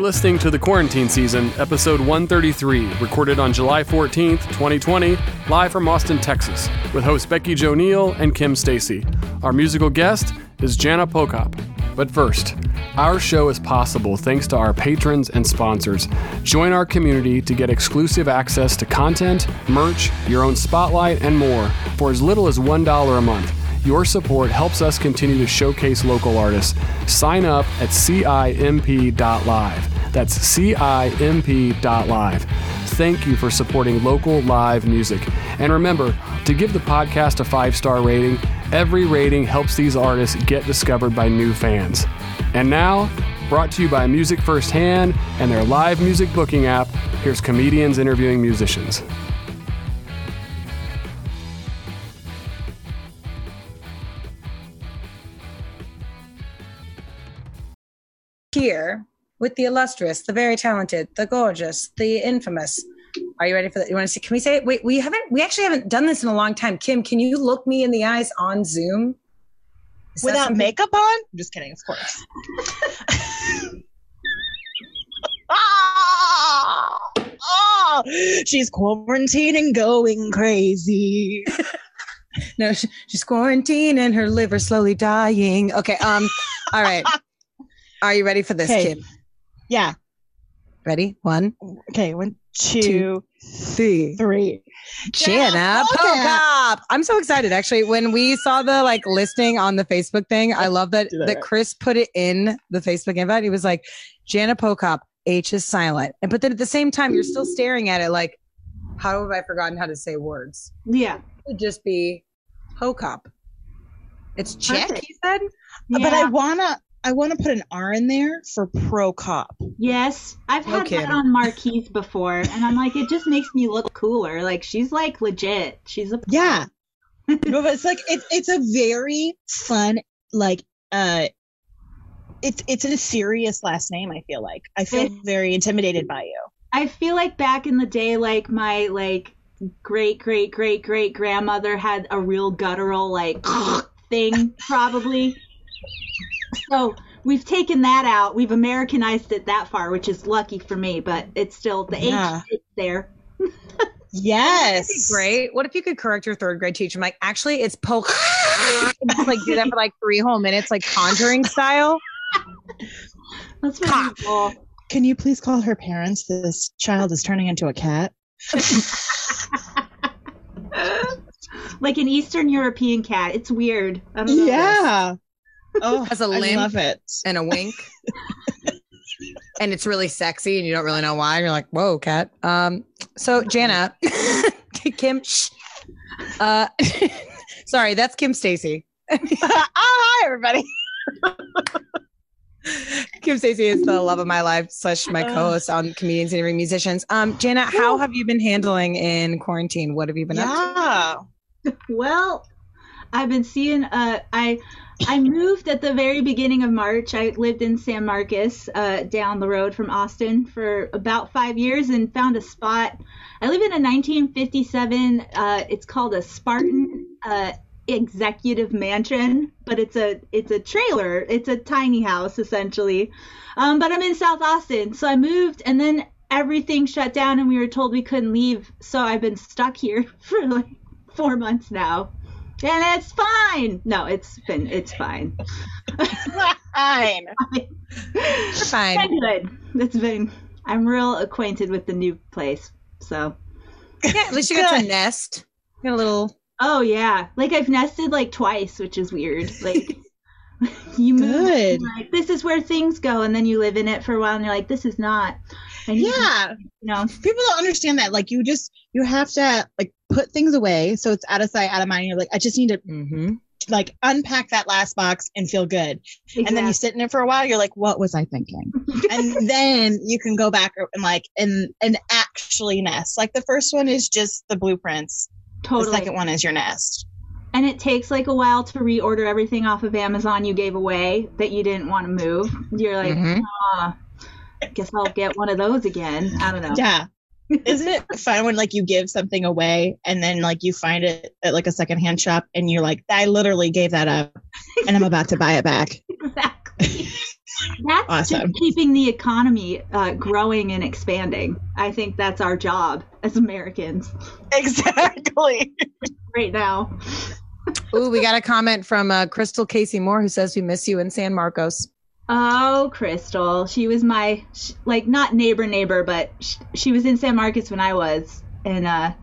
You're listening to The Quarantine Season, episode 133, recorded on July 14th, 2020, live from Austin, Texas, with hosts Becky Jo Neal and Kim Stacy. Our musical guest is Jana Pochop. But first, our show is possible thanks to our patrons and sponsors. Join our community to get exclusive access to content, merch, your own spotlight, and more for as little as $1 a month. Your support helps us continue to showcase local artists. Sign up at CIMP.live. That's CIMP.live. Thank you for supporting local live music. And remember to give the podcast a five star rating. Every rating helps these artists get discovered by new fans. And now, brought to you by Music Firsthand and their live music booking app, here's comedians interviewing musicians. here with the illustrious, the very talented, the gorgeous, the infamous. Are you ready for that? You want to see? Can we say it? Wait, we haven't. We actually haven't done this in a long time. Kim, can you look me in the eyes on Zoom? Is Without makeup on? I'm just kidding, of course. oh, oh, she's quarantining, going crazy. no, she's quarantining, her liver slowly dying. Okay. Um. All right. Are you ready for this. Kim? Yeah. Ready? One. Okay. One, two, two three, three. Jana Pochop. I'm so excited. Actually, when we saw the like listing on the Facebook thing, I love that that, that Chris put it in the Facebook invite. He was like, Jana Pochop, H is silent. And but then at the same time, you're still staring at it like, how have I forgotten how to say words? Yeah. It would just be Pokop. It's check, he said. Yeah. But I wanna I want to put an R in there for pro cop. Yes, I've had okay. that on marquees before, and I'm like, it just makes me look cooler. Like she's like legit. She's a yeah. no, but it's like it's it's a very fun like uh. It's it's a serious last name. I feel like I feel it, very intimidated by you. I feel like back in the day, like my like great great great great grandmother had a real guttural like thing probably so we've taken that out. We've Americanized it that far, which is lucky for me, but it's still the yeah. H is there. yes. Great. What if you could correct your third grade teacher? I'm like, actually, it's poke. like do that for like three whole minutes, like conjuring style. That's really cool. Can you please call her parents? This child is turning into a cat. like an Eastern European cat. It's weird. yeah. Oh, has a limp I love it. and a wink. and it's really sexy and you don't really know why. You're like, whoa, cat. Um, so Jana, Kim, uh, sorry, that's Kim Stacy. oh, hi, everybody. Kim Stacy is the love of my life slash my co-host on Comedians Interviewing Musicians. Um, Jana, how have you been handling in quarantine? What have you been yeah. up to? Well, I've been seeing. Uh, I I moved at the very beginning of March. I lived in San Marcos, uh, down the road from Austin, for about five years, and found a spot. I live in a 1957. Uh, it's called a Spartan uh, executive mansion, but it's a it's a trailer. It's a tiny house essentially. Um, but I'm in South Austin, so I moved, and then everything shut down, and we were told we couldn't leave. So I've been stuck here for like four months now and it's fine. No, it's been it's fine. fine. It's fine. Been good. It's been. I'm real acquainted with the new place, so. Yeah, at least you got to nest. got a little. Oh yeah, like I've nested like twice, which is weird. Like. you move like this is where things go and then you live in it for a while and you're like this is not yeah you know people don't understand that like you just you have to like put things away. So it's out of sight out of mind. You're like i just need to mm-hmm. like unpack that last box and feel good. Exactly. and then you sit in it for a while you're like what was i thinking? And then you can go back and like and and actually nest. Like the first one is just the blueprints. Totally. the second one is your nest. And it takes like a while to reorder everything off of amazon you gave away that you didn't want to move. You're like mm-hmm. ah, guess i'll get one of those again. I don't know. Yeah isn't it fun when like you give something away and then like you find it at like a secondhand shop and you're like, I literally gave that up and I'm about to buy it back. Exactly. That's awesome. keeping the economy uh, growing and expanding. I think that's our job as Americans. Exactly. right now. Ooh, we got a comment from uh, Crystal Casey Moore who says we miss you in San Marcos. Oh, Crystal. She was my like not neighbor neighbor, but she was in San Marcos when I was, and uh,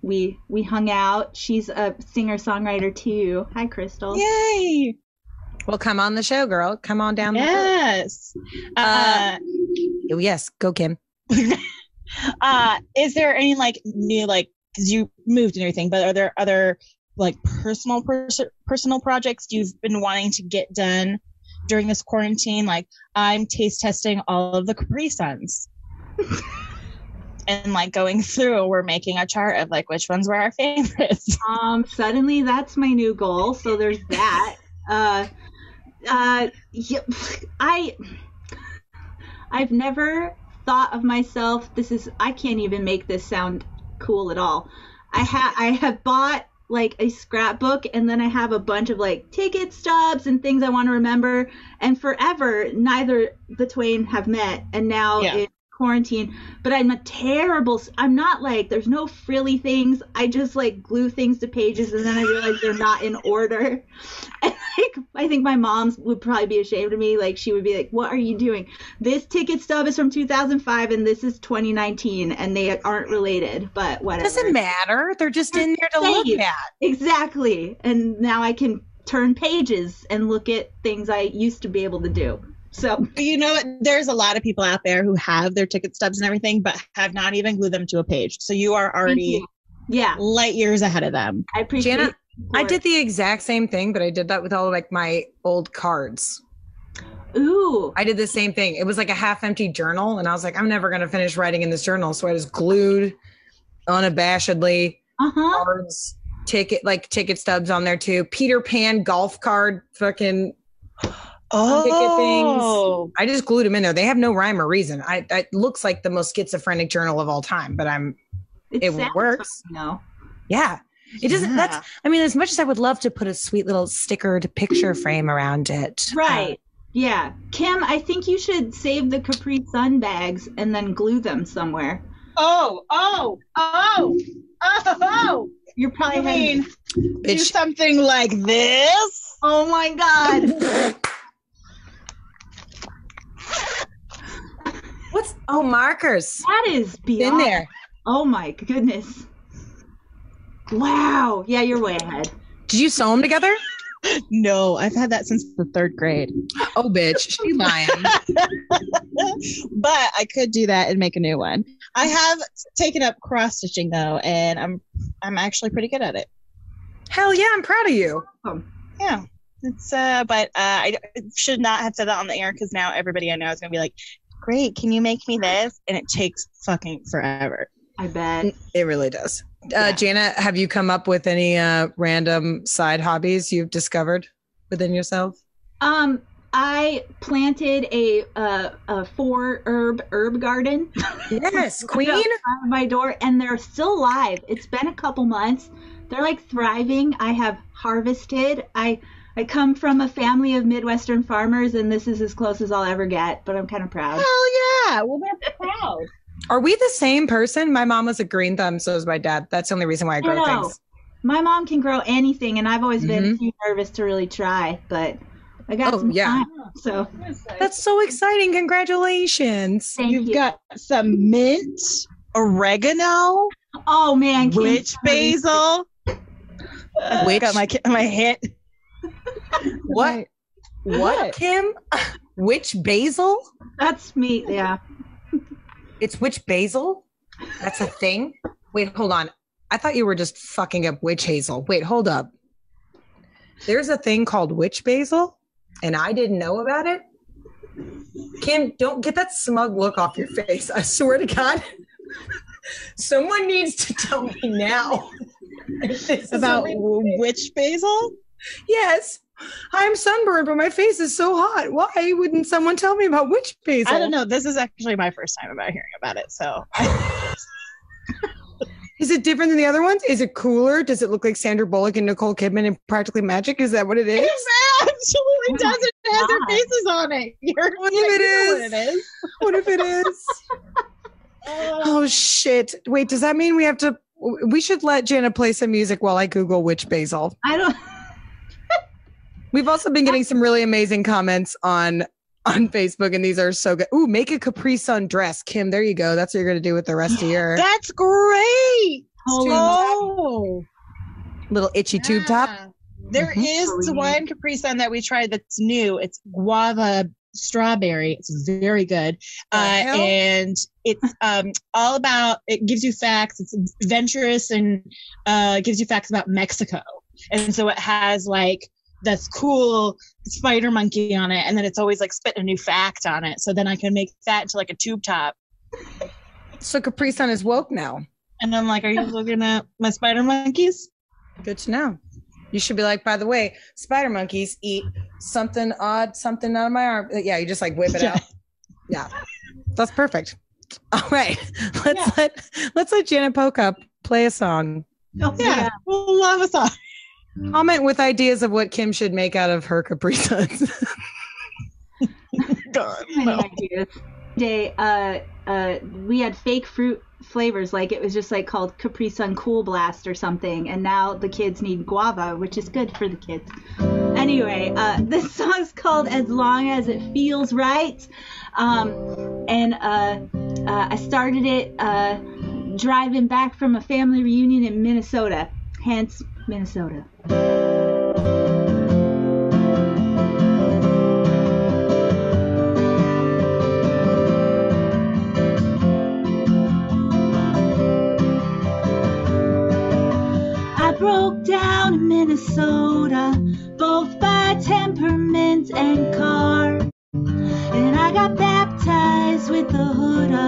we we hung out. She's a singer songwriter too. Hi, Crystal. Yay! Well, come on the show, girl. Come on down. Yes. Uh, uh, oh, yes. Go, Kim. uh, is there any like new like because you moved and everything, but are there other like personal pers- personal projects you've been wanting to get done during this quarantine? Like I'm taste testing all of the Capri Suns. and like going through we're making a chart of like which ones were our favorites um suddenly that's my new goal so there's that uh uh yeah, i i've never thought of myself this is i can't even make this sound cool at all i have i have bought like a scrapbook and then I have a bunch of like ticket stubs and things I want to remember. And forever, neither the twain have met. And now yeah. it, quarantine, but I'm a terrible. I'm not like there's no frilly things. I just like glue things to pages and then I realize they're not in order. And like I think my mom's would probably be ashamed of me. Like she would be like, "What are you doing? This ticket stub is from 2005 and this is 2019 and they aren't related." But whatever. Doesn't matter. They're just in there to look at. Exactly. And now I can turn pages and look at things I used to be able to do. So you know, there's a lot of people out there who have their ticket stubs and everything, but have not even glued them to a page. So you are already, you. yeah, light years ahead of them. I appreciate. Jana, I did the exact same thing, but I did that with all like my old cards. Ooh. I did the same thing. It was like a half empty journal, and I was like, I'm never gonna finish writing in this journal, so I just glued unabashedly uh-huh. cards, ticket like ticket stubs on there too. Peter Pan golf card, fucking Oh, I just glued them in there. They have no rhyme or reason. I it looks like the most schizophrenic journal of all time, but I'm it, it works. No. Yeah. It doesn't yeah. that's I mean, as much as I would love to put a sweet little stickered picture frame around it. Right. Uh, yeah. Kim, I think you should save the Capri Sun bags and then glue them somewhere. Oh, oh, oh, oh, oh. You're probably mean do something like this. Oh my god. What's oh markers? That is beyond. in there. Oh my goodness. Wow. Yeah, you're way ahead. Did you sew them together? No, I've had that since the third grade. Oh, bitch, she lying. but I could do that and make a new one. I have taken up cross stitching though, and I'm I'm actually pretty good at it. Hell yeah, I'm proud of you. Yeah. It's uh, but uh, I should not have said that on the air because now everybody I know is gonna be like, great, can you make me this? And it takes fucking forever. I bet. It really does. Uh. Jana, have you come up with any uh, random side hobbies you've discovered within yourself? Um, I planted a uh, a four herb herb garden. Yes, queen. my door, and they're still alive. It's been a couple months. They're like thriving. I have harvested. I I come from a family of Midwestern farmers, and this is as close as I'll ever get. But I'm kind of proud. Hell yeah! Well, they're proud. Are we the same person? My mom was a green thumb, so is my dad. That's the only reason why I grow I things. My mom can grow anything, and I've always been mm-hmm. too nervous to really try. But I got oh, some yeah. time, so that's so exciting! Congratulations! Thank You've you. got some mint, oregano. Oh man, witch basil. Witch. got my my hit what? What, Kim? Which basil? That's me. Yeah. It's witch basil? That's a thing? Wait, hold on. I thought you were just fucking up witch hazel. Wait, hold up. There's a thing called witch basil, and I didn't know about it. Kim, don't get that smug look off your face. I swear to God. Someone needs to tell me now. about witch basil? Yes. I'm sunburned, but my face is so hot. Why wouldn't someone tell me about witch basil? I don't know. This is actually my first time about hearing about it. So Is it different than the other ones? Is it cooler? Does it look like Sandra Bullock and Nicole Kidman in Practically Magic? Is that what it is? It absolutely does. It has their faces on it. You're what if it is? What it is? What if it is? oh shit! Wait, does that mean we have to? We should let Jana play some music while I Google witch basil. I don't. We've also been getting some really amazing comments on on Facebook, and these are so good. Ooh, make a Capri Sun dress, Kim. There you go. That's what you're gonna do with the rest of your. That's great. Oh, little itchy yeah. tube top. There mm-hmm. is one Capri Sun that we tried that's new. It's guava strawberry. It's very good. Uh, and it's um, all about, it gives you facts. It's adventurous and uh, gives you facts about Mexico. And so it has like this cool spider monkey on it. And then it's always like spitting a new fact on it. So then I can make that into like a tube top. So Capri Sun is woke now. And I'm like, are you looking at my spider monkeys? Good to know. You should be like, by the way, spider monkeys eat something odd, something out of my arm. Uh, yeah, you just like whip it out. Yeah, that's perfect. All right, let's yeah. let let's let Janet Pochop play a song. Oh, yeah, yeah. we'll love a song. Comment with ideas of what Kim should make out of her Capri Suns. God, no. ideas. Day, uh, uh, we had fake fruit flavors like it was just like called capri sun cool blast or something and now the kids need guava which is good for the kids anyway uh, this song's called as long as it feels right um, and uh, uh, i started it uh, driving back from a family reunion in minnesota hence minnesota I broke down in Minnesota, both by temperament and car. And I got baptized with the hood up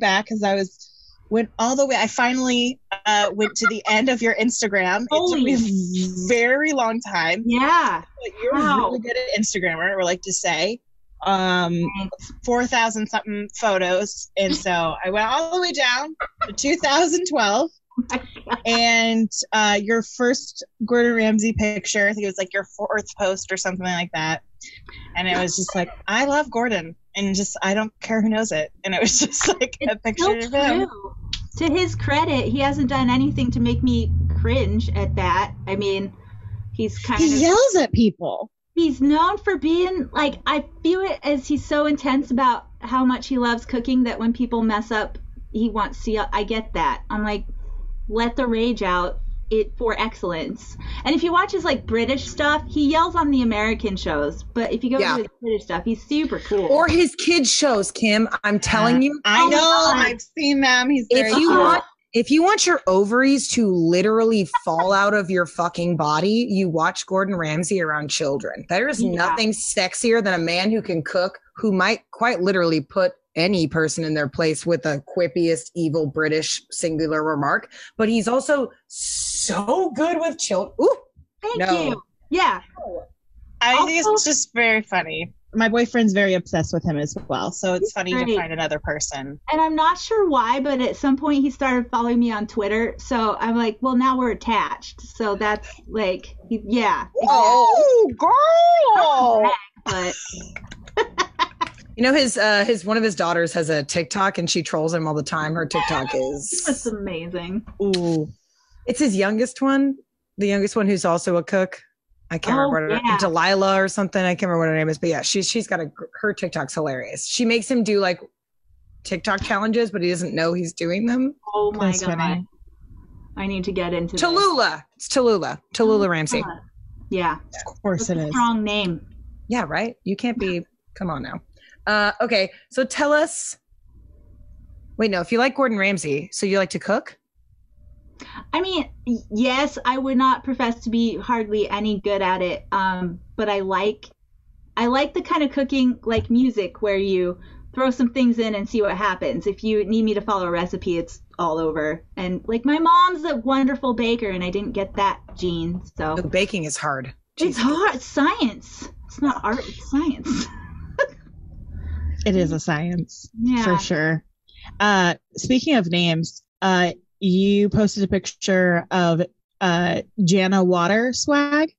back because I was went all the way. I finally uh, went to the end of your Instagram. Holy. It took me a very long time. Yeah. But you're Wow. really good at Instagrammer, or like to say. Um, four thousand something photos, and so I went all the way down to 2012. and uh, your first Gordon Ramsay picture, I think it was like your fourth post or something like that. And it was just like, I love Gordon, and just I don't care who knows it. And it was just like a picture so of him. true. To his credit, he hasn't done anything to make me cringe at that. I mean, he's kind of He yells at people. he's known for being like I view it as he's so intense about how much he loves cooking that when people mess up, he wants to. Yell. I get that. I'm like, let the rage out. It for excellence. And if you watch his like British stuff, he yells on the American shows. But if you go Yeah. to his British stuff, he's super cool. Or his kids shows, Kim. I'm uh, telling you, I Oh know. God. I've seen them. He's very if you cute. want if you want your ovaries to literally fall out of your fucking body, you watch Gordon Ramsay around children. There is Yeah. nothing sexier than a man who can cook, who might quite literally put any person in their place with a quippiest evil British singular remark. But he's also so good with children. Ooh, Thank No. you. Yeah. I think it's just very funny. My boyfriend's very obsessed with him as well, so it's funny to find another person. And I'm not sure why, but at some point he started following me on Twitter. So I'm like, well, now we're attached. So that's like, yeah. Oh, girl! But you know his uh his one of his daughters has a TikTok and she trolls him all the time. Her TikTok is that's is amazing. Ooh. It's his youngest one, the youngest one who's also a cook. I can't Oh, remember what her. Delilah or something. I can't remember what her name is, but yeah, she's she's got a her TikTok's hilarious. She makes him do like TikTok challenges, but he doesn't know he's doing them. Oh my That's god. funny. I need to get into this. Tallulah, it's Tallulah, Tallulah Ramsay. Yeah. Of course That's it a is. strong name. Yeah, right. You can't be. Come on now. Uh, okay, so tell us. Wait, no. If you like Gordon Ramsay, so you like to cook? I mean, yes, I would not profess to be hardly any good at it. Um, but I like I like the kind of cooking like music where you throw some things in and see what happens. If you need me to follow a recipe, it's all over. And like my mom's a wonderful baker and I didn't get that gene. So No, baking is hard. it's hard. It's science. It's not art, it's science. It is a science Yeah. for sure. Uh, speaking of names, uh, you posted a picture of uh, Jana Water swag,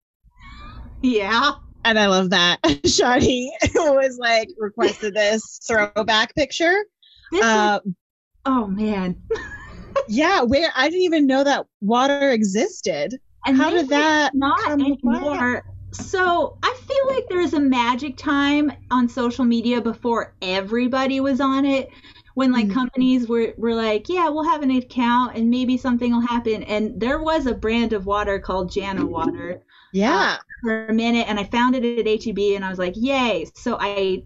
Yeah. and I love that. Shani was like requested this throwback picture. This Uh, is, oh man. yeah, where I didn't even know that water existed. And How did that not anymore? So I feel like there's a magic time on social media before everybody was on it. When like Mhm. companies were, were like, yeah, we'll have an account and maybe something will happen. And there was a brand of water called Jana Water Yeah. for a minute and I found it at HEB and I was like, yay. So I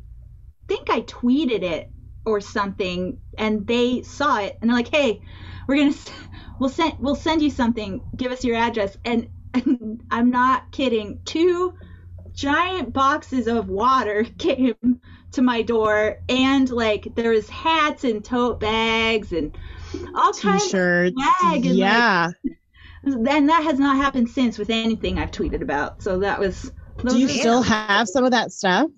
think I tweeted it or something and they saw it and they're like, hey, we're going to, we'll send, we'll send you something. Give us your address. And, and I'm not kidding. Two giant boxes of water came to my door and like there was hats and tote bags and all kinds T-shirts. swag and, like, Yeah. and that has not happened since with anything I've tweeted about. So that was. Do you still have some of that stuff?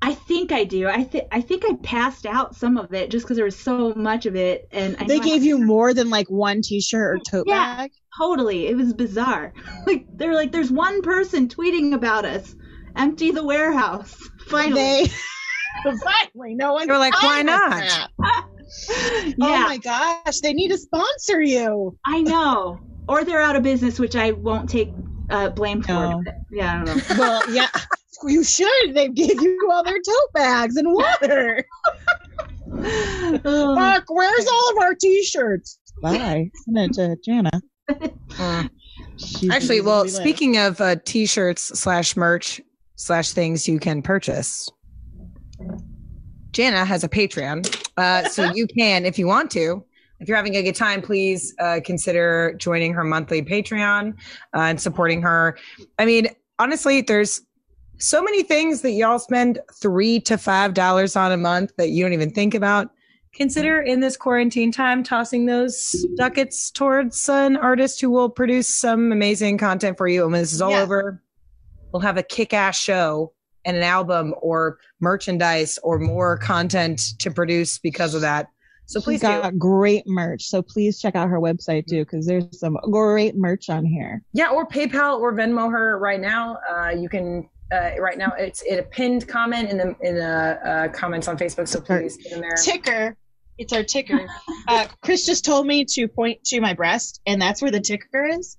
I think I do. I think I think I passed out some of it just because there was so much of it, and I They know I gave you more than like one T-shirt or tote Yeah. bag. totally. It was bizarre. Like they're like, "There's one person tweeting about us. Empty the warehouse." Finally, They finally no one. They're like, "Why not?" yeah, Oh my gosh, they need to sponsor you. I know. Or they're out of business, which I won't take uh, blame for. No. but- Yeah, I don't know. Well, yeah, you should. They gave you all their tote bags and water. Ugh. Fuck, where's all of our T-shirts? Bye. Send it to Jana. She's Actually, well, speaking of uh, t-shirts slash merch slash things you can purchase, Jana has a Patreon, uh, so you can, if you want to, if you're having a good time, please uh, consider joining her monthly Patreon uh, and supporting her. I mean, honestly, there's so many things that y'all spend three to five dollars on a month that you don't even think about. consider in this quarantine time tossing those ducats towards an artist who will produce some amazing content for you. And when this is all yeah. over, we'll have a kick ass show and an album or merchandise or more content to produce because of that. So please She's got do. great merch. So please check out her website too, because there's some great merch on here. Yeah, or PayPal or Venmo her right now. Uh, you can uh, right now it's in a pinned comment in the in the uh, comments on Facebook. So please get in there. Ticker. It's our ticker. uh, Chris just told me to point to my breast, and that's where the ticker is.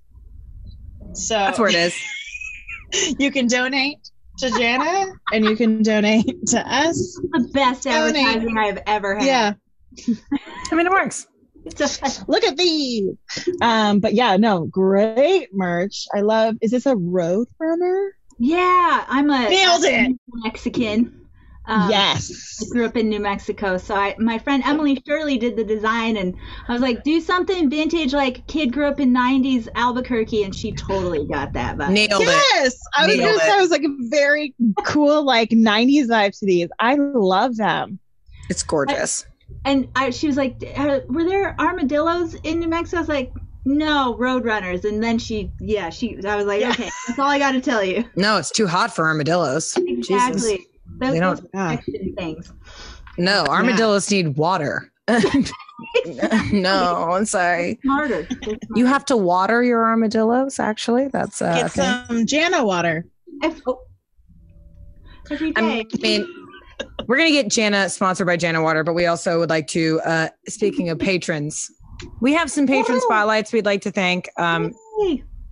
So that's where it is. you can donate to Jana, and you can donate to us. The best advertising I've ever had. Yeah. I mean, it works. Look at these. Um, but yeah, no, great merch. I love. Is this a road runner? Yeah, I'm a nailed it. Mexican. Um, yes. I grew up in New Mexico, so I my friend Emily Shirley did the design, and I was like, do something vintage, like kid grew up in '90s Albuquerque, and she totally got that. Vibe. Nailed yes, it. Yes, I was gonna say I was like very cool like '90s vibe to these. I love them. It's gorgeous. I, and I, she was like, uh, were there armadillos in New Mexico? I was like, no roadrunners and then she yeah she i was like yeah. okay that's all i got to tell you no it's too hot for armadillos exactly Jesus. Those, they don't yeah. things no armadillos yeah. need water no i'm sorry smarter. you have to water your armadillos actually that's uh get some jana water oh. Every day. i mean we're gonna get jana sponsored by jana water but we also would like to uh speaking of patrons we have some patron Woo! spotlights we'd like to thank, um,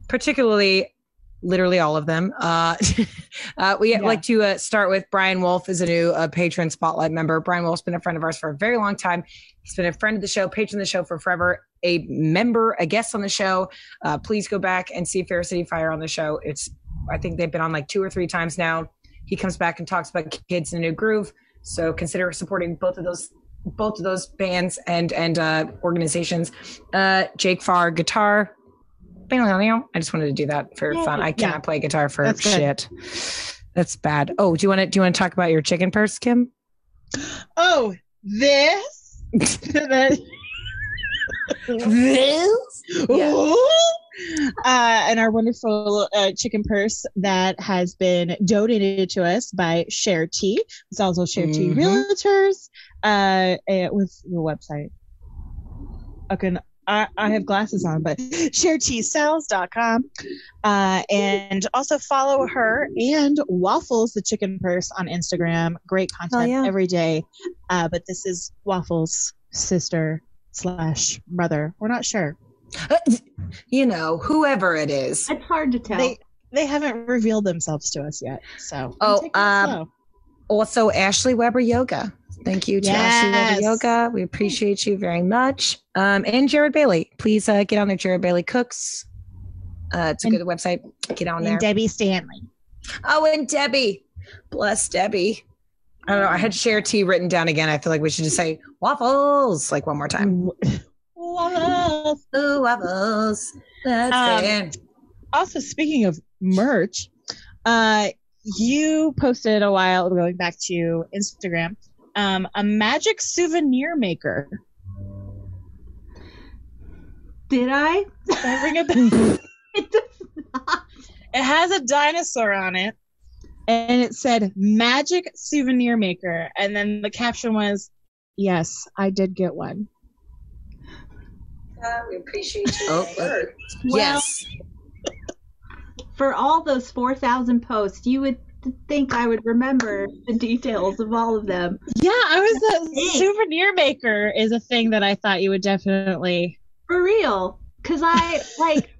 particularly literally all of them. Uh, uh, we yeah. like to uh, start with Brian Wolf is a new uh, patron spotlight member. Brian Wolf's been a friend of ours for a very long time. He's been a friend of the show, patron of the show for forever, a member, a guest on the show. Uh, please go back and see Fair City Fire on the show. It's I think they've been on like two or three times now. He comes back and talks about kids in a new groove. So consider supporting both of those both of those bands and and uh, organizations. Uh, Jake Farr guitar. I just wanted to do that for yeah, fun. I cannot yeah. play guitar for That's shit. That's bad. Oh, do you want to do you want to talk about your chicken purse, Kim? Oh, this. this. Yeah. Uh, and our wonderful uh, chicken purse that has been donated to us by Share T. It's also Share T mm-hmm. Realtors uh, eh, with the website. Okay, I, I have glasses on, but sharetsells.com. Uh, and also follow her and Waffles, the chicken purse, on Instagram. Great content oh, yeah. every day. Uh, but this is Waffles' sister slash brother. We're not sure. You know, whoever it is. It's hard to tell. They, they haven't revealed themselves to us yet. So, oh, um, also Ashley Weber Yoga. Thank you to yes. Yoga. We appreciate you very much. Um, and Jared Bailey. Please uh, get on there. Jared Bailey Cooks. Uh, it's a and, good website. Get on there. Debbie Stanley. Oh, and Debbie. Bless Debbie. I don't know. I had share tea written down again. I feel like we should just say waffles like one more time. Waffles. Ooh, waffles. That's um, it. Also, speaking of merch, uh, you posted a while ago, going back to Instagram um, a magic souvenir maker. Did I? I ring a bell? it does not. It has a dinosaur on it, and it said "magic souvenir maker," and then the caption was, "Yes, I did get one." Uh, we appreciate you. Oh, uh, yes. For all those four thousand posts, you would think I would remember the details of all of them. Yeah, I was a souvenir maker is a thing that I thought you would definitely for real. Cause I like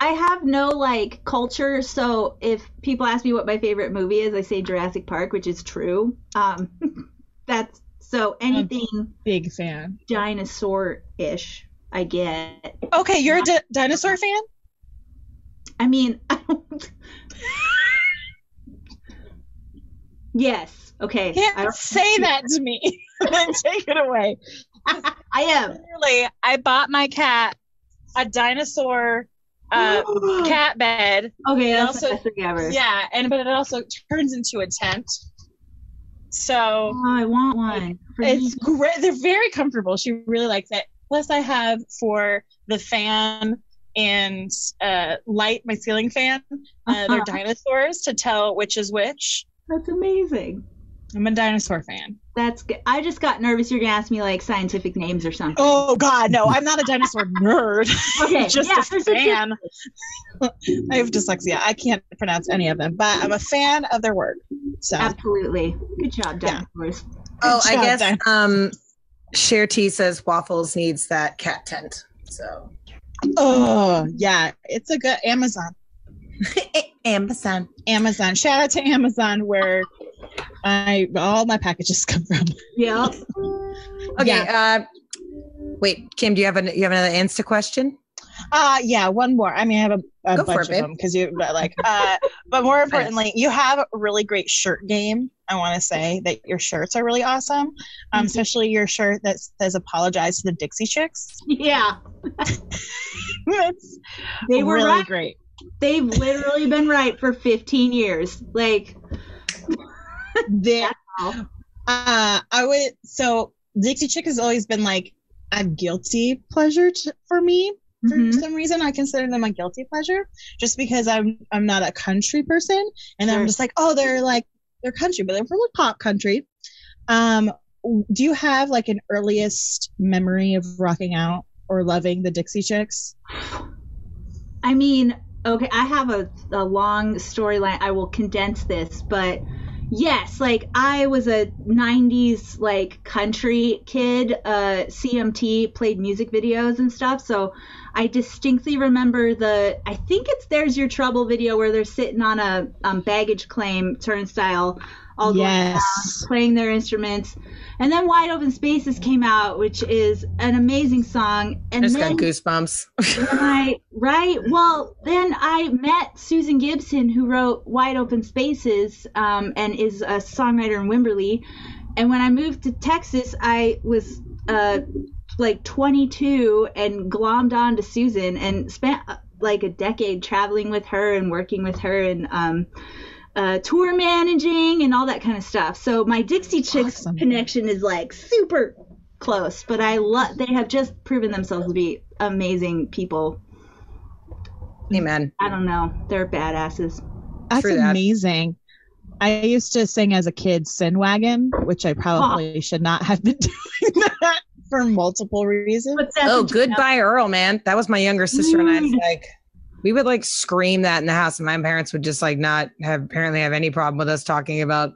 I have no like culture, so if people ask me what my favorite movie is, I say Jurassic Park, which is true. Um, that's so anything big fan dinosaur ish. I get. Okay, you're a di- dinosaur fan. I mean, I don't. Yes. Okay. You can't say that to me. then take it away. I am. Literally, I bought my cat a dinosaur uh, cat bed. Okay, that's also, the ever. Yeah, and but it also turns into a tent. So oh, I want one. It's great. They're very comfortable. She really likes it. Plus, I have for the fan and uh, light my ceiling fan. Uh, uh-huh. They're dinosaurs to tell which is which. That's amazing. I'm a dinosaur fan. That's good. I just got nervous. You're gonna ask me like scientific names or something. Oh God, no! I'm not a dinosaur nerd. Okay, just yeah, a fan. I have dyslexia. I can't pronounce any of them, but I'm a fan of their work. So absolutely, good job, dinosaurs. Yeah. Oh, I guess um, Share T says waffles needs that cat tent. So. Oh yeah, it's a good Amazon. Amazon. Amazon. Shout out to Amazon where I all my packages come from. Yeah. okay. Yeah. Uh, wait, Kim, do you have an you have another Insta question? Uh yeah, one more. I mean, I have a, a bunch it, of them because you like uh but more importantly, you have a really great shirt game. I want to say that your shirts are really awesome. Um mm-hmm. especially your shirt that says apologize to the Dixie Chicks. Yeah. They were really right. great. They've literally been right for 15 years. Like there uh I would so Dixie Chick has always been like a guilty pleasure to, for me for mm-hmm. some reason i consider them a guilty pleasure just because i'm i'm not a country person and sure. i'm just like oh they're like they're country but they're from really pop country um do you have like an earliest memory of rocking out or loving the dixie chicks i mean okay i have a, a long storyline. I will condense this but yes like i was a 90s like country kid. Uh cmt played music videos and stuff so i distinctly remember the i think it's there's your trouble video where they're sitting on a um, baggage claim turnstile all yes. Around, playing their instruments. And then Wide Open Spaces came out, which is an amazing song. And I just then, got goosebumps. right, right. Well, then I met Susan Gibson, who wrote Wide Open Spaces um, and is a songwriter in Wimberley. And when I moved to Texas, I was uh, like 22 and glommed on to Susan and spent uh, like a decade traveling with her and working with her and um, uh, tour managing and all that kind of stuff. So my Dixie Chicks awesome. connection is like super close, but I love they have just proven themselves to be amazing people. Amen. I don't know, they're badasses. That's that. amazing. I used to sing as a kid Sin Wagon, which I probably oh. should not have been doing that for multiple reasons. Oh, goodbye, Earl, man. That was my younger sister and I. Mm. Like, we would like scream that in the house and my parents would just like not have apparently have any problem with us talking about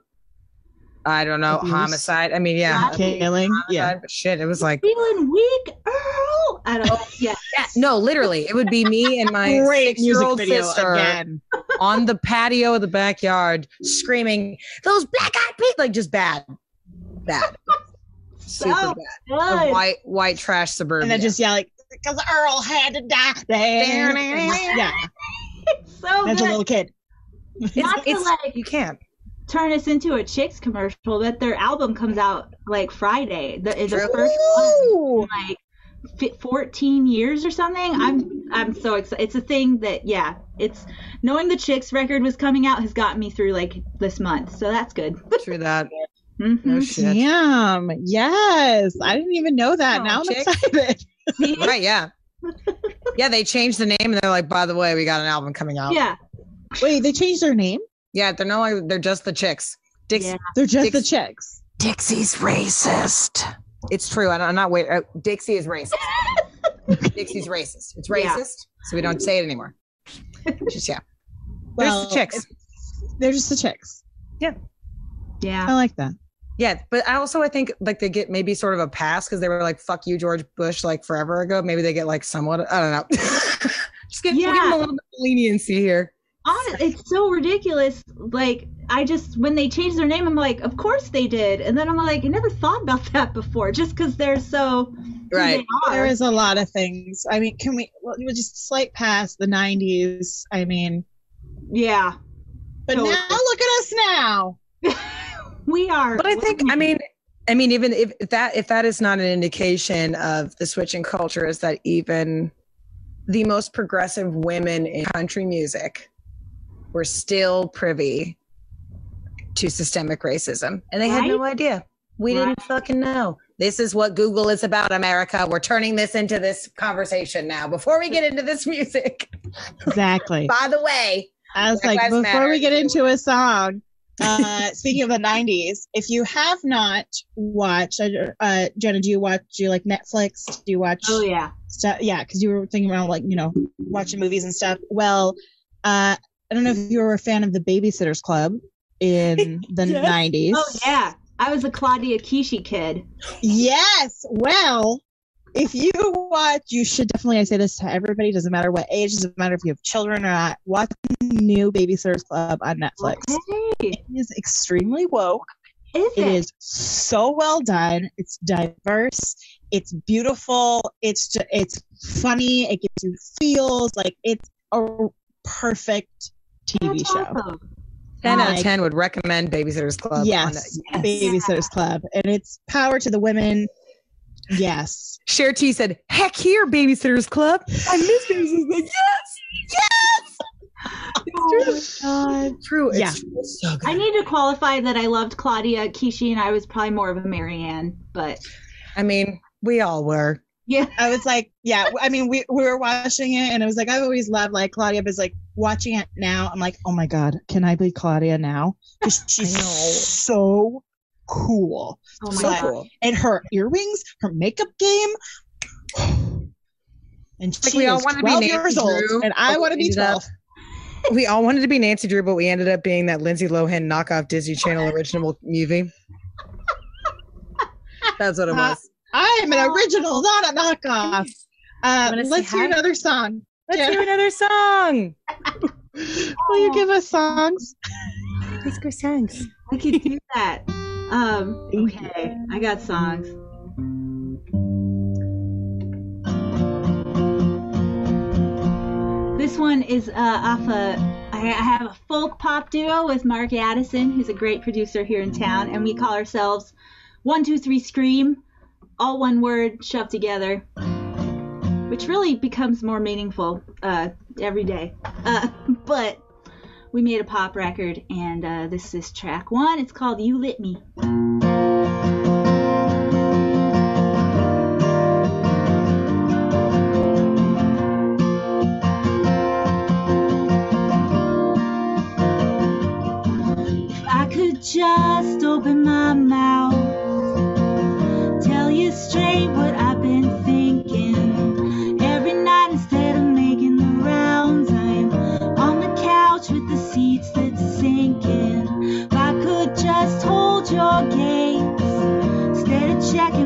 I don't know, Abuse. homicide. I mean, yeah, killing. Yeah, but shit, it was like feeling weak, Earl. I don't. Yeah. yeah, no, literally, it would be me and my six-year-old sister again. on the patio of the backyard screaming, "Those black-eyed people!" Like just bad, bad, super so bad. White, white trash suburban. And then just yeah, like because Earl had to die. Yeah. It's so That's good. a little kid. Not it's, to like you can't turn this into a chicks commercial, but their album comes out like Friday. The, the first one like 14 years or something. I'm I'm so excited. It's a thing that yeah, it's knowing the chicks record was coming out has gotten me through like this month. So that's good. True that. Mm-hmm. No shit. Damn. Yes. I didn't even know that. Oh, now I'm excited. right, yeah. Yeah, they changed the name and they're like, by the way, we got an album coming out. Yeah. Wait, they changed their name? Yeah, they're no longer they're just the chicks. Dix, yeah. They're just Dix, the chicks. Dixie's racist. It's true. I am not wait. Uh, Dixie is racist. Dixie's racist. It's racist, yeah. so we don't say it anymore. Just yeah. Well, There's the chicks. They're just the chicks. Yeah. Yeah. I like that. Yeah, but I also I think like they get maybe sort of a pass because they were like "fuck you, George Bush" like forever ago. Maybe they get like somewhat. I don't know. just get, yeah. give them a little bit of leniency here. Honest, it's so ridiculous. Like I just when they changed their name, I'm like, of course they did, and then I'm like, I never thought about that before. Just because they're so right. There is a lot of things. I mean, can we? Well, just slight past the '90s. I mean, yeah. But totally. now look at us now. we are. But I think, I mean, I mean, even if that if that is not an indication of the switching culture, is that even the most progressive women in country music were still privy to systemic racism, and they right? had no idea. We right. didn't fucking know. This is what Google is about, America. We're turning this into this conversation now. Before we get into this music, exactly. By the way, I was like, before matter. we get into a song, uh, speaking of the 90s, if you have not watched, uh, uh, Jenna, do you watch, do you like Netflix? Do you watch? Oh, yeah. Stuff? Yeah, because you were thinking about like, you know, watching movies and stuff. Well, uh, I don't know if you were a fan of the Babysitters Club in the yes. 90s. Oh, yeah. I was a Claudia Kishi kid. Yes. Well, if you watch, you should definitely. I say this to everybody. Doesn't matter what age. Doesn't matter if you have children or not. Watch new Babysitters Club on Netflix. Okay. It is extremely woke. Is it? it is so well done. It's diverse. It's beautiful. It's just, it's funny. It gives you feels like it's a perfect TV That's show. Awesome. 10 out of 10 would recommend Babysitters Club. Yes, yes. Babysitters Club. And it's power to the women. Yes. Cher T said, heck here, Babysitters Club. I miss Babysitters Club. Yes. Yes. It's true. Oh true. It's yeah. So I need to qualify that I loved Claudia Kishi and I was probably more of a Marianne, but I mean, we all were. Yeah. I was like, yeah, I mean, we, we were watching it and it was like, I've always loved like Claudia, but it's like watching it now, I'm like, oh my God, can I be Claudia now? She's so cool. Oh my so God. cool. And her earrings, her makeup game. And like she we all is 12 years old, and I want to be 12. we all wanted to be Nancy Drew, but we ended up being that Lindsay Lohan knockoff Disney Channel original movie. That's what it uh, was. Uh, I am an original, not a knockoff. Uh, let's hear another song. Let's yeah. hear another song. Will you give us songs? Let's go songs. I can do that. Um, okay, I got songs. This one is uh, off a. I have a folk pop duo with Mark Addison, who's a great producer here in town, and we call ourselves One Two Three Scream, all one word shoved together, which really becomes more meaningful uh, every day. Uh, but we made a pop record, and uh, this is track one. It's called You Lit Me. Just open my mouth, tell you straight what I've been thinking every night instead of making the rounds. I'm on the couch with the seats that's sinking. If I could just hold your gaze instead of checking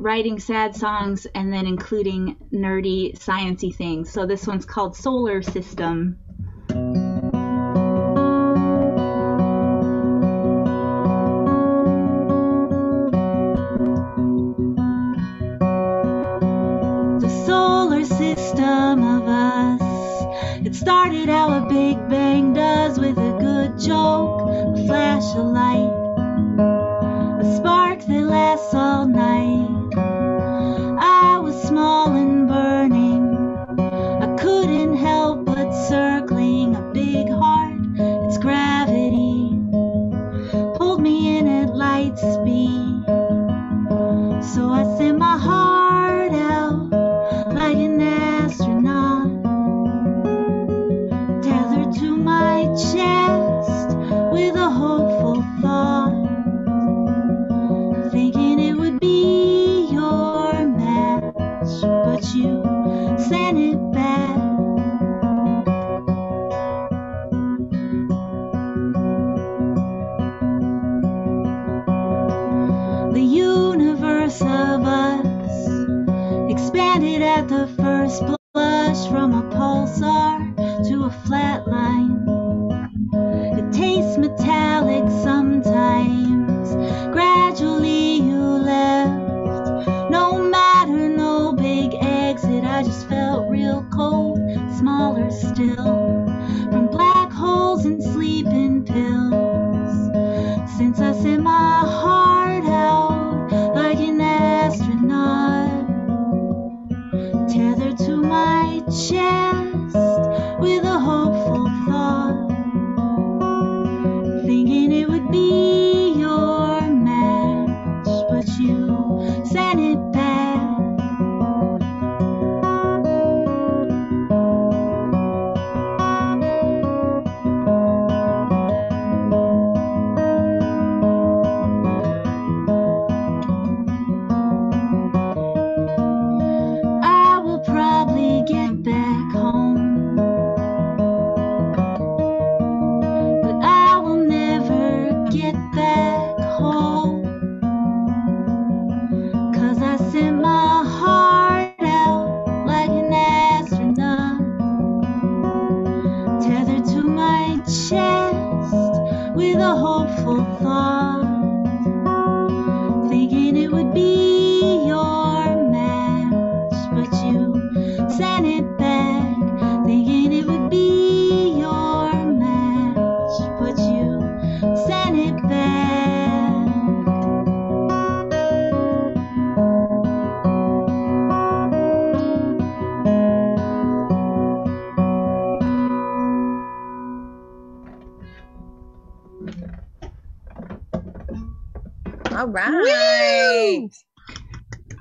writing sad songs and then including nerdy, sciency things. So this one's called Solar System. The solar system of us. It started how a Big Bang does with a good joke, a flash of light, a spark that lasts all night.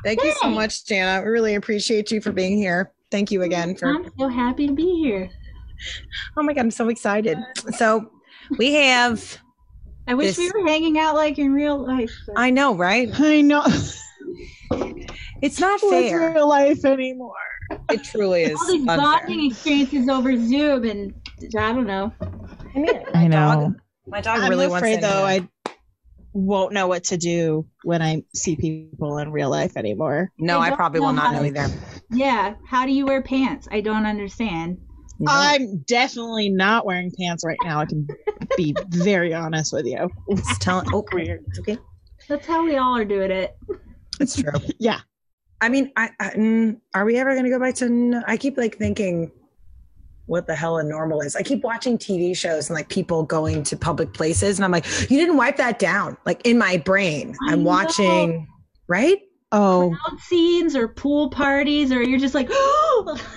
Thank you so much, Jana. We really appreciate you for being here. Thank you again for. I'm so happy to be here. Oh my God, I'm so excited. So we have. I wish we were hanging out like in real life. but- I know, right? I know. It's not What's fair. real life anymore? It truly is. all these bonding experiences over Zoom, and I don't know. I, mean, I know. Dog, my dog I'm really wants afraid in though. I won't know what to do when I see people in real life anymore. No, I I probably will not know to- either. Yeah, how do you wear pants? I don't understand. No. I'm definitely not wearing pants right now. I can be very honest with you. It's telling. Oh, weird. Okay, That's how we all are doing it. it's true. Yeah. I mean, I, I mm, are we ever going to go back to? I keep like thinking, what the hell a normal is. I keep watching TV shows and like people going to public places, and I'm like, you didn't wipe that down. Like in my brain, I I'm know. watching. Right? Oh, Crowd scenes or pool parties, or you're just like, oh.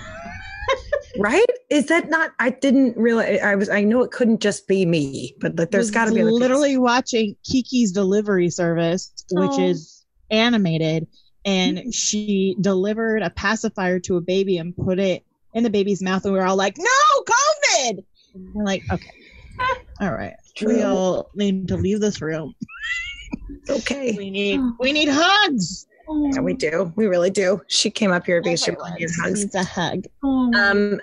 Right? Is that not? I didn't realize. I was. I know it couldn't just be me, but like, there's got to be other people. literally watching Kiki's Delivery Service, which Oh. is animated, and mm-hmm. she delivered a pacifier to a baby and put it in the baby's mouth, and we were all like, "No, COVID!" We're like, "Okay, all right, we all need to leave this room. Okay. We need we need hugs." Yeah, we do. We really do. She came up here because she Everyone wanted hugs. needs a hug. Oh, Um,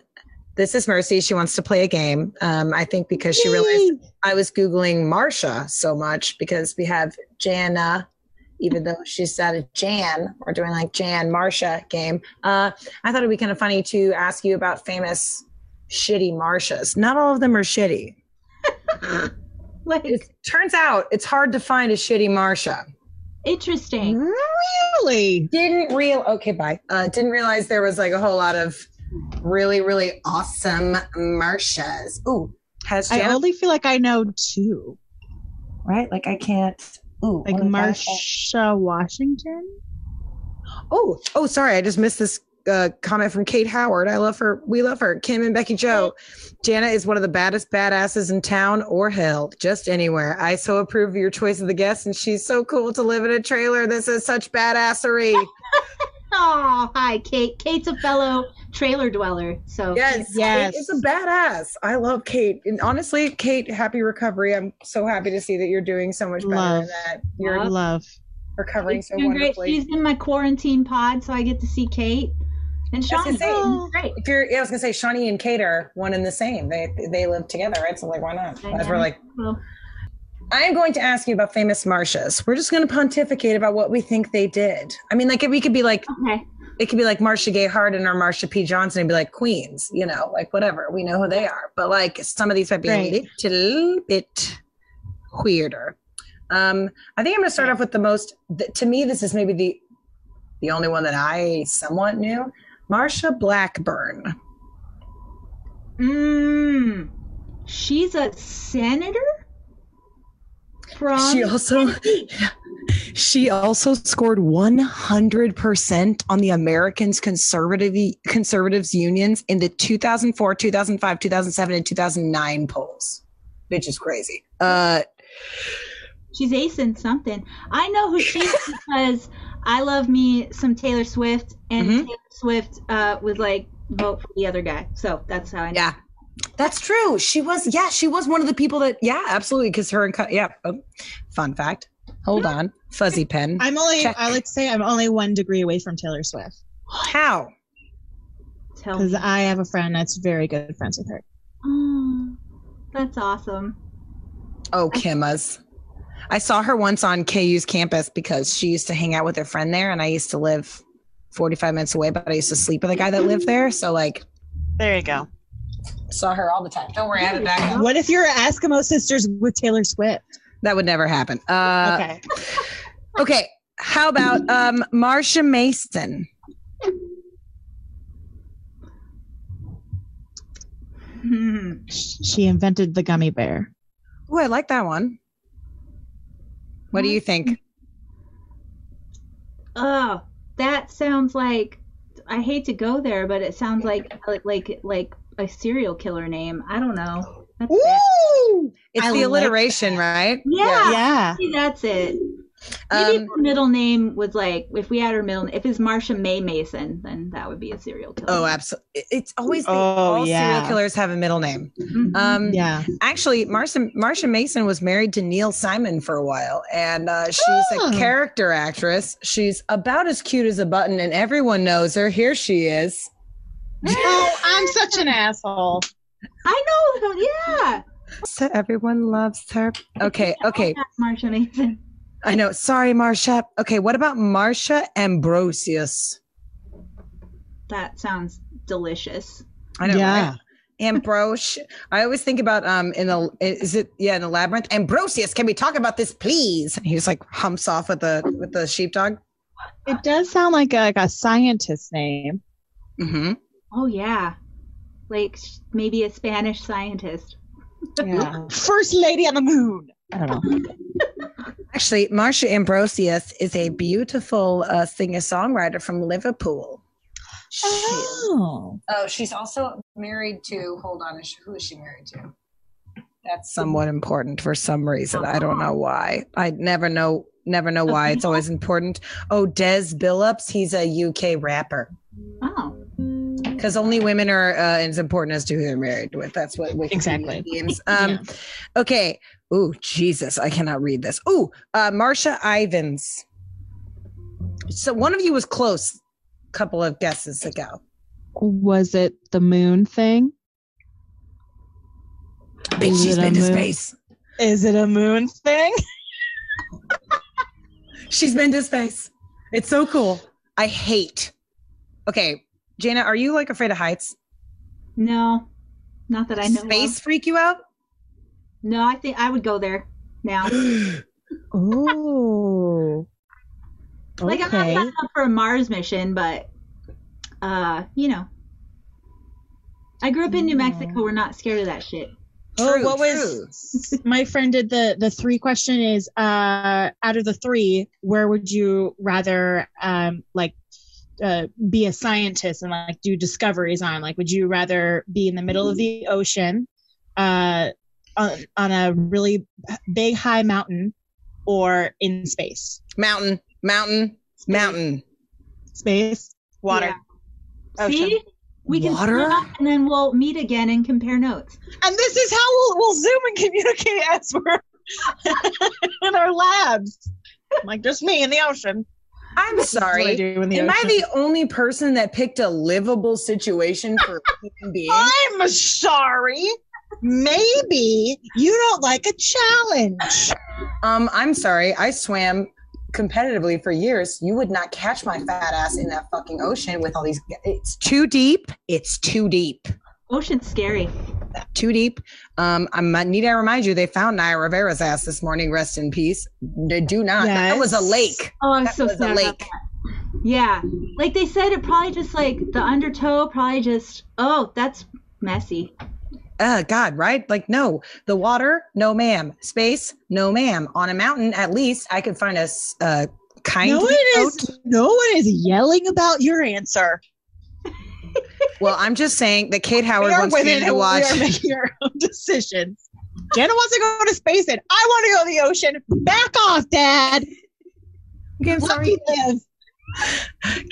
this is Mercy. She wants to play a game. Um, I think because she realized I was Googling Marsha so much because we have Jana even though she said Jan. We're doing like Jan Marsha game. Uh, I thought it'd be kind of funny to ask you about famous shitty Marshas. Not all of them are shitty. like, it turns out it's hard to find a shitty Marsha. Interesting. Really? Didn't real okay, bye. Uh, didn't realize there was like a whole lot of really, really awesome Marshas. Ooh, has I only feel like I know two. Right? Like I can't ooh like Marsha Washington. Oh, oh sorry, I just missed this uh, comment from Kate Howard. I love her. We love her. Kim and Becky Joe. Jana is one of the baddest badasses in town or hell, just anywhere. I so approve of your choice of the guest, and she's so cool to live in a trailer. This is such badassery. oh, hi, Kate. Kate's a fellow trailer dweller. So yes, yes, it's a badass. I love Kate, and honestly, Kate, happy recovery. I'm so happy to see that you're doing so much better. Love. That you're love recovering so wonderfully. Great. She's in my quarantine pod, so I get to see Kate. And Shawnee, oh, great. If you're, yeah, I was gonna say Shawnee and Kate are one and the same. They they live together, right? So like, why not? As we're like, well, I'm going to ask you about famous Marshas. We're just going to pontificate about what we think they did. I mean, like, we could be like, okay. It could be like Marcia Gay Harden or Marsha P. Johnson and be like Queens, you know, like whatever. We know who they are. But like some of these might be right. a little bit weirder. Um, I think I'm going to start off with the most, the, to me, this is maybe the, the only one that I somewhat knew. Marsha Blackburn. Mmm. She's a senator? From she also she also scored 100% on the Americans conservative conservatives unions in the 2004, 2005, 2007 and 2009 polls. Which is crazy. Uh She's acing something. I know who she is because I love me some Taylor Swift and mm-hmm. Taylor Swift uh, was like vote for the other guy. So that's how I know. Yeah. That's true. She was, yeah, she was one of the people that, yeah, absolutely. Because her and, yeah, oh, fun fact. Hold yeah. on, fuzzy pen. I'm only, Check. I like to say, I'm only one degree away from Taylor Swift. How? Because I have a friend that's very good friends with her. Oh, that's awesome. Oh, Kimmas. I saw her once on KU's campus because she used to hang out with her friend there, and I used to live 45 minutes away, but I used to sleep with a guy that lived there. So, like, there you go. Saw her all the time. Don't worry, I have it back. What if you're Eskimo sisters with Taylor Swift? That would never happen. Uh, okay. okay. How about um, Marsha Mason? She invented the gummy bear. Oh, I like that one. What do you think? Oh, that sounds like I hate to go there, but it sounds like like like like a serial killer name. I don't know. That's Woo! It's I the alliteration, right? Yeah, yeah. that's it. Maybe um, her middle name was like if we had her middle if it's Marsha May Mason, then that would be a serial killer. Oh, absolutely. It's always the, oh, all yeah. serial killers have a middle name. Mm-hmm. Um, yeah. Actually, Marsha Marsha Mason was married to Neil Simon for a while, and uh, she's oh. a character actress. She's about as cute as a button, and everyone knows her. Here she is. Oh, I'm such an asshole. I know. Yeah. So everyone loves her. Okay. Okay. Marsha Mason. I know. Sorry, Marsha. Okay, what about Marsha Ambrosius? That sounds delicious. I know. Yeah. Right? Ambrose. I always think about um in the is it yeah in the labyrinth. Ambrosius, can we talk about this, please? He He's like humps off with the with the sheepdog. It does sound like a, like a scientist name. Mm-hmm. Oh yeah, like maybe a Spanish scientist. Yeah. First lady on the moon. I don't know. Actually, Marsha Ambrosius is a beautiful uh, singer-songwriter from Liverpool. She, oh. Oh, she's also married to. Hold on, who is she married to? That's somewhat important for some reason. I don't know why. I never know. Never know why. It's always important. Oh, Des Billups. He's a UK rapper. Oh because only women are uh, as important as to who they're married with. That's what Wikipedia exactly means. Um, yeah. Okay. Oh Jesus, I cannot read this. Oh, uh, Marsha Ivins. So one of you was close. A couple of guesses ago. Was it the moon thing? Bitch, she's been to space. Is it a moon thing? She's been to space. It's so cool. I hate. Okay, Jana, are you like afraid of heights? No, not that I know. Space of. freak you out? No, I think I would go there now. oh. Like I'm not up for a Mars mission, but uh, you know. I grew up in New Mexico. We're not scared of that shit. Oh, true, what true. was my friend did the the three question is uh out of the three, where would you rather um like uh, be a scientist and like do discoveries on? Like, would you rather be in the middle of the ocean, uh, on, on a really big high mountain, or in space? Mountain, mountain, space. mountain, space, water. Yeah. See, we can water, and then we'll meet again and compare notes. And this is how we'll, we'll zoom and communicate as we're in our labs. Like just me in the ocean. I'm sorry. Am ocean. I the only person that picked a livable situation for a human being? I'm sorry. Maybe you don't like a challenge. Um, I'm sorry. I swam competitively for years. You would not catch my fat ass in that fucking ocean with all these. It's too deep. It's too deep. Ocean's scary. Too deep. Um, I need to remind you, they found Naya Rivera's ass this morning. Rest in peace. They do not. Yes. That was a lake. Oh, I'm that so was sad. A lake. Yeah, like they said, it probably just like the undertow, probably just. Oh, that's messy. Uh, God, right? Like, no, the water, no, ma'am. Space, no, ma'am. On a mountain, at least I could find a, a kind. No one is. No one is yelling about your answer well, I'm just saying that Kate Howard wants me to watch. We are making our own decisions. Jenna wants to go to space, and I want to go to the ocean. Back off, Dad. Okay, I'm sorry.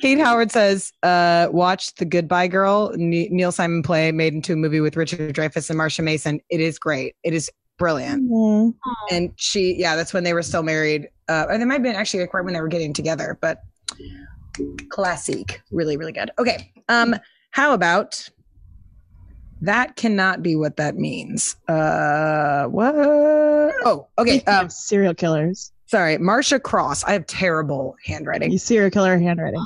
Kate Howard says, uh, "Watch the Goodbye Girl, Neil Simon play, made into a movie with Richard Dreyfuss and Marsha Mason. It is great. It is brilliant." Mm-hmm. And she, yeah, that's when they were still married. Uh, or they might have been actually like right when they were getting together, but classic, really, really good. Okay, um, how about that cannot be what that means. Uh, what? Oh, okay. Um, serial killers. Sorry, Marcia Cross. I have terrible handwriting. You serial killer handwriting.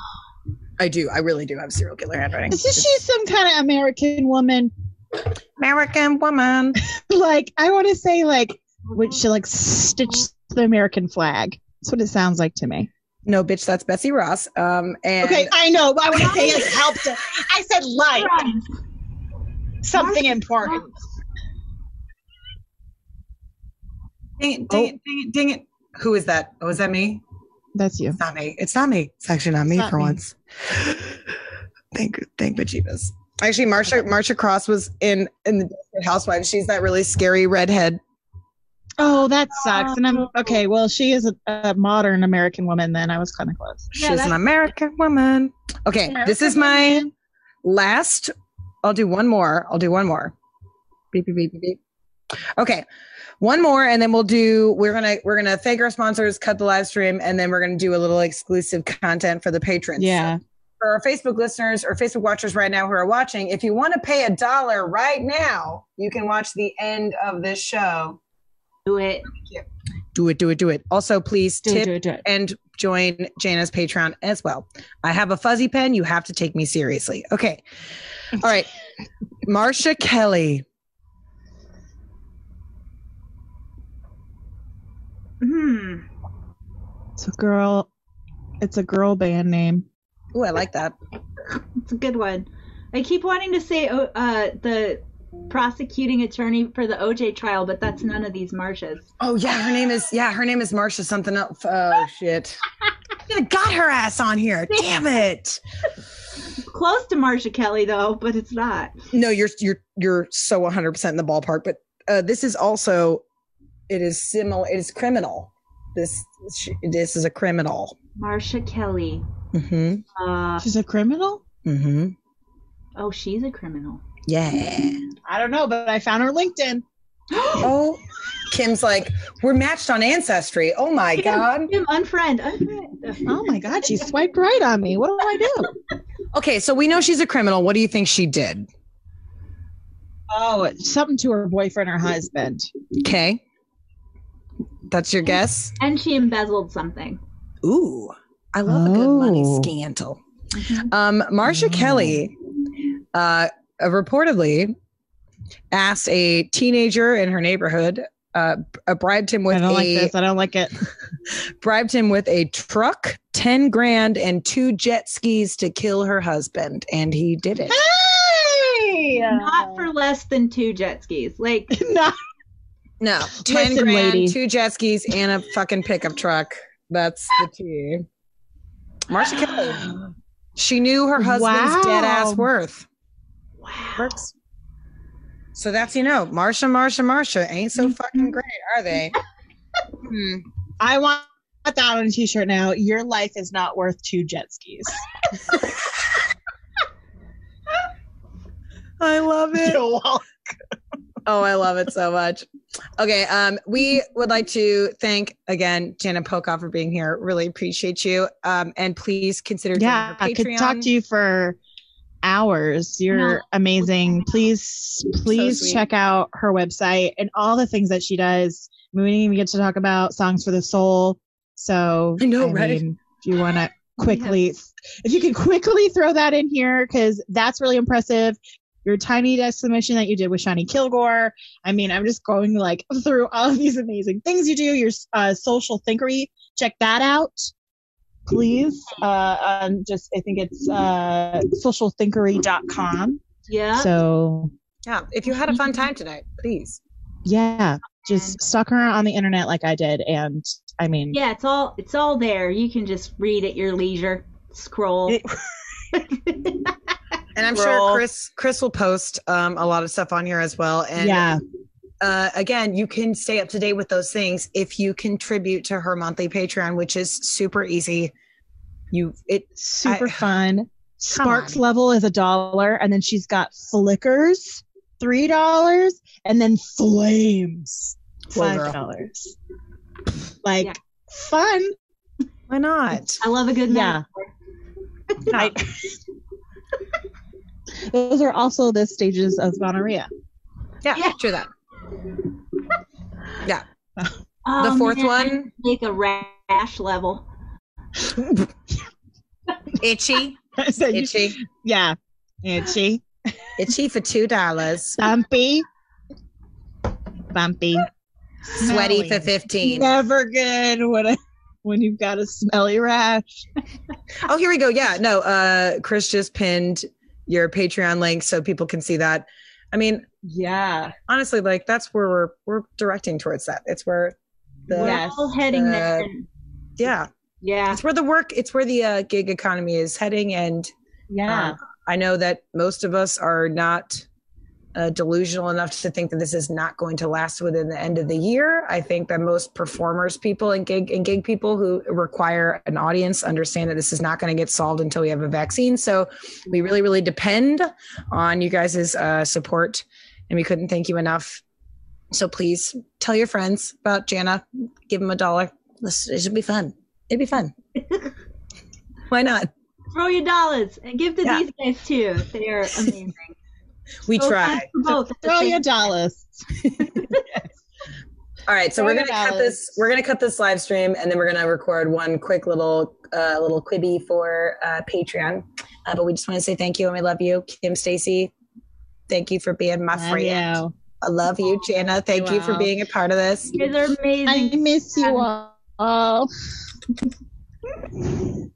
I do. I really do have serial killer handwriting. Isn't she some kind of American woman? American woman. like I want to say, like, would she like stitch the American flag? That's what it sounds like to me. No, bitch, that's Betsy Ross. Um, and okay, I know, I want to say it helped. I said like something important. Dang it, dang oh. it, dang it, dang it. Who is that? Oh, is that me? That's you. It's not me. It's not me. It's actually not me not for me. once. thank thank bejeebus. Actually, Marcia Marcia Cross was in in the Housewives. She's that really scary redhead Oh, that sucks. And I'm um, okay. Well, she is a, a modern American woman. Then I was kind of close. Yeah, She's an American woman. Okay, American this is my woman. last. I'll do one more. I'll do one more. Beep beep beep beep beep. Okay, one more, and then we'll do. We're gonna we're gonna thank our sponsors, cut the live stream, and then we're gonna do a little exclusive content for the patrons. Yeah. So for our Facebook listeners or Facebook watchers right now who are watching, if you want to pay a dollar right now, you can watch the end of this show do it. Do it, do it, do it. Also, please do tip it, do it, do it. and join Jana's Patreon as well. I have a fuzzy pen. You have to take me seriously. Okay. All right. Marcia Kelly. Hmm. It's a girl. It's a girl band name. Oh, I like that. It's a good one. I keep wanting to say uh, the prosecuting attorney for the OJ trial, but that's none of these Marcias. Oh yeah, her name is yeah, her name is Marcia something else. Oh shit. I got her ass on here. Damn it. Close to Marcia Kelly though, but it's not. No, you're you're you're so 100% in the ballpark, but uh, this is also it is similar it is criminal. This this is a criminal. Marcia Kelly. Mhm. Uh, she's a criminal? Mhm. Oh, she's a criminal. Yeah. I don't know, but I found her LinkedIn. oh, Kim's like, we're matched on Ancestry. Oh my Kim, God. Kim, unfriend, unfriend. Oh my God, she swiped right on me. What do I do? okay, so we know she's a criminal. What do you think she did? Oh, something to her boyfriend or husband. Okay. That's your guess? And she embezzled something. Ooh, I love a good money Oh. scandal. Um, Marsha Kelly, uh, reportedly asked a teenager in her neighborhood, uh, b- bribed him with I don't a like this. I don't like it. bribed him with a truck, ten grand, and two jet skis to kill her husband, and he did it. Hey! Not for less than two jet skis. Like Not No, ten Listen, grand, lady. two jet skis, and a fucking pickup truck. That's the tea. Marsha Kelly. She knew her husband's Wow. dead ass worth. Wow. Works. So that's you know, Marsha, Marsha, Marsha ain't so fucking great, are they? Hmm. I want that on a t-shirt now. Your life is not worth two jet skis. I love it. Oh, I love it so much. Okay, um, we would like to thank again Jana Pochop for being here. Really appreciate you. Um, and please consider yeah, I could talk to you for hours. You're No. amazing. Please, please sweet. check out her website and all the things that she does. We didn't even get to talk about songs for the soul. So I know, right? mean, if you want to quickly, if you can quickly throw that in here, because that's really impressive. Your tiny desk submission that you did with Shani Kilgore. I mean, I'm just going like through all of these amazing things you do. Your uh, social thinkery, check that out please. Uh, um, just I think it's uh, socialthinkery.com. Yeah. So Yeah, if you had a fun time tonight, please. yeah, just stalk her on the internet like I did, and I mean, yeah, it's all it's all there. You can just read at your leisure. Scroll. It- And I'm Roll. sure Chris Chris will post um, a lot of stuff on here as well. And yeah, uh, again, you can stay up to date with those things if you contribute to her monthly Patreon, which is super easy. You it super I- fun. Sparks on. level is a dollar, and then she's got flickers, three dollars, and then flames, five dollars. Like Yeah. fun, why not? I love a good Yeah. metaphor. I- Those are also the stages of gonorrhea. Yeah, Yeah. true that. Oh, the fourth man, one, Make a rash level. itchy, I said, you- itchy, yeah, itchy, itchy for two dollars, bumpy, bumpy, sweaty for fifteen. Never good when I, when you've got a smelly rash. Oh, here we go. Yeah, no. Uh, Chris just pinned your Patreon link so people can see that. I mean, Yeah, honestly, like that's where we're we're directing towards that. It's where the We're Yes. all heading Uh, there. yeah, Yeah. it's where the work, it's where the uh, gig economy is heading, and yeah. Um, I know that most of us are not uh, delusional enough to think that this is not going to last within the end of the year. I think that most performers, people, and gig and gig people who require an audience understand that this is not going to get solved until we have a vaccine. So we really, really depend on you guys' uh, support, and we couldn't thank you enough. So please tell your friends about Jana. Give them a dollar. This it should be fun. It'd be fun. Why not? Throw your dollars and give to Yeah. these guys too. They are amazing. We So try. thanks for both. Throw your dollars. All right, so Throw we're gonna cut dollars. this. We're gonna cut this live stream, and then we're gonna record one quick little uh, little quibby for uh, Patreon. Uh, but we just want to say thank you and we love you, Kim Stacy. Thank you for being my Love friend. you. I love you, Jana. Thank you for being a part of this. You guys are I miss you all. all.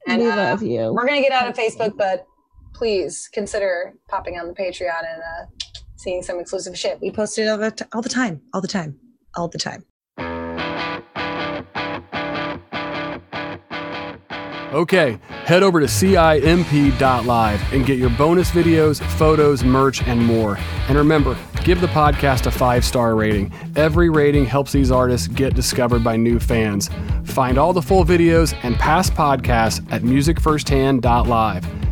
And, we uh, love you. We're gonna get out of Facebook, but please consider popping on the Patreon and uh, seeing some exclusive shit. We post it all the, t- all the time, all the time, all the time. Okay, head over to CIMP.live and get your bonus videos, photos, merch, and more. And remember, give the podcast a five star rating. Every rating helps these artists get discovered by new fans. Find all the full videos and past podcasts at musicfirsthand.live.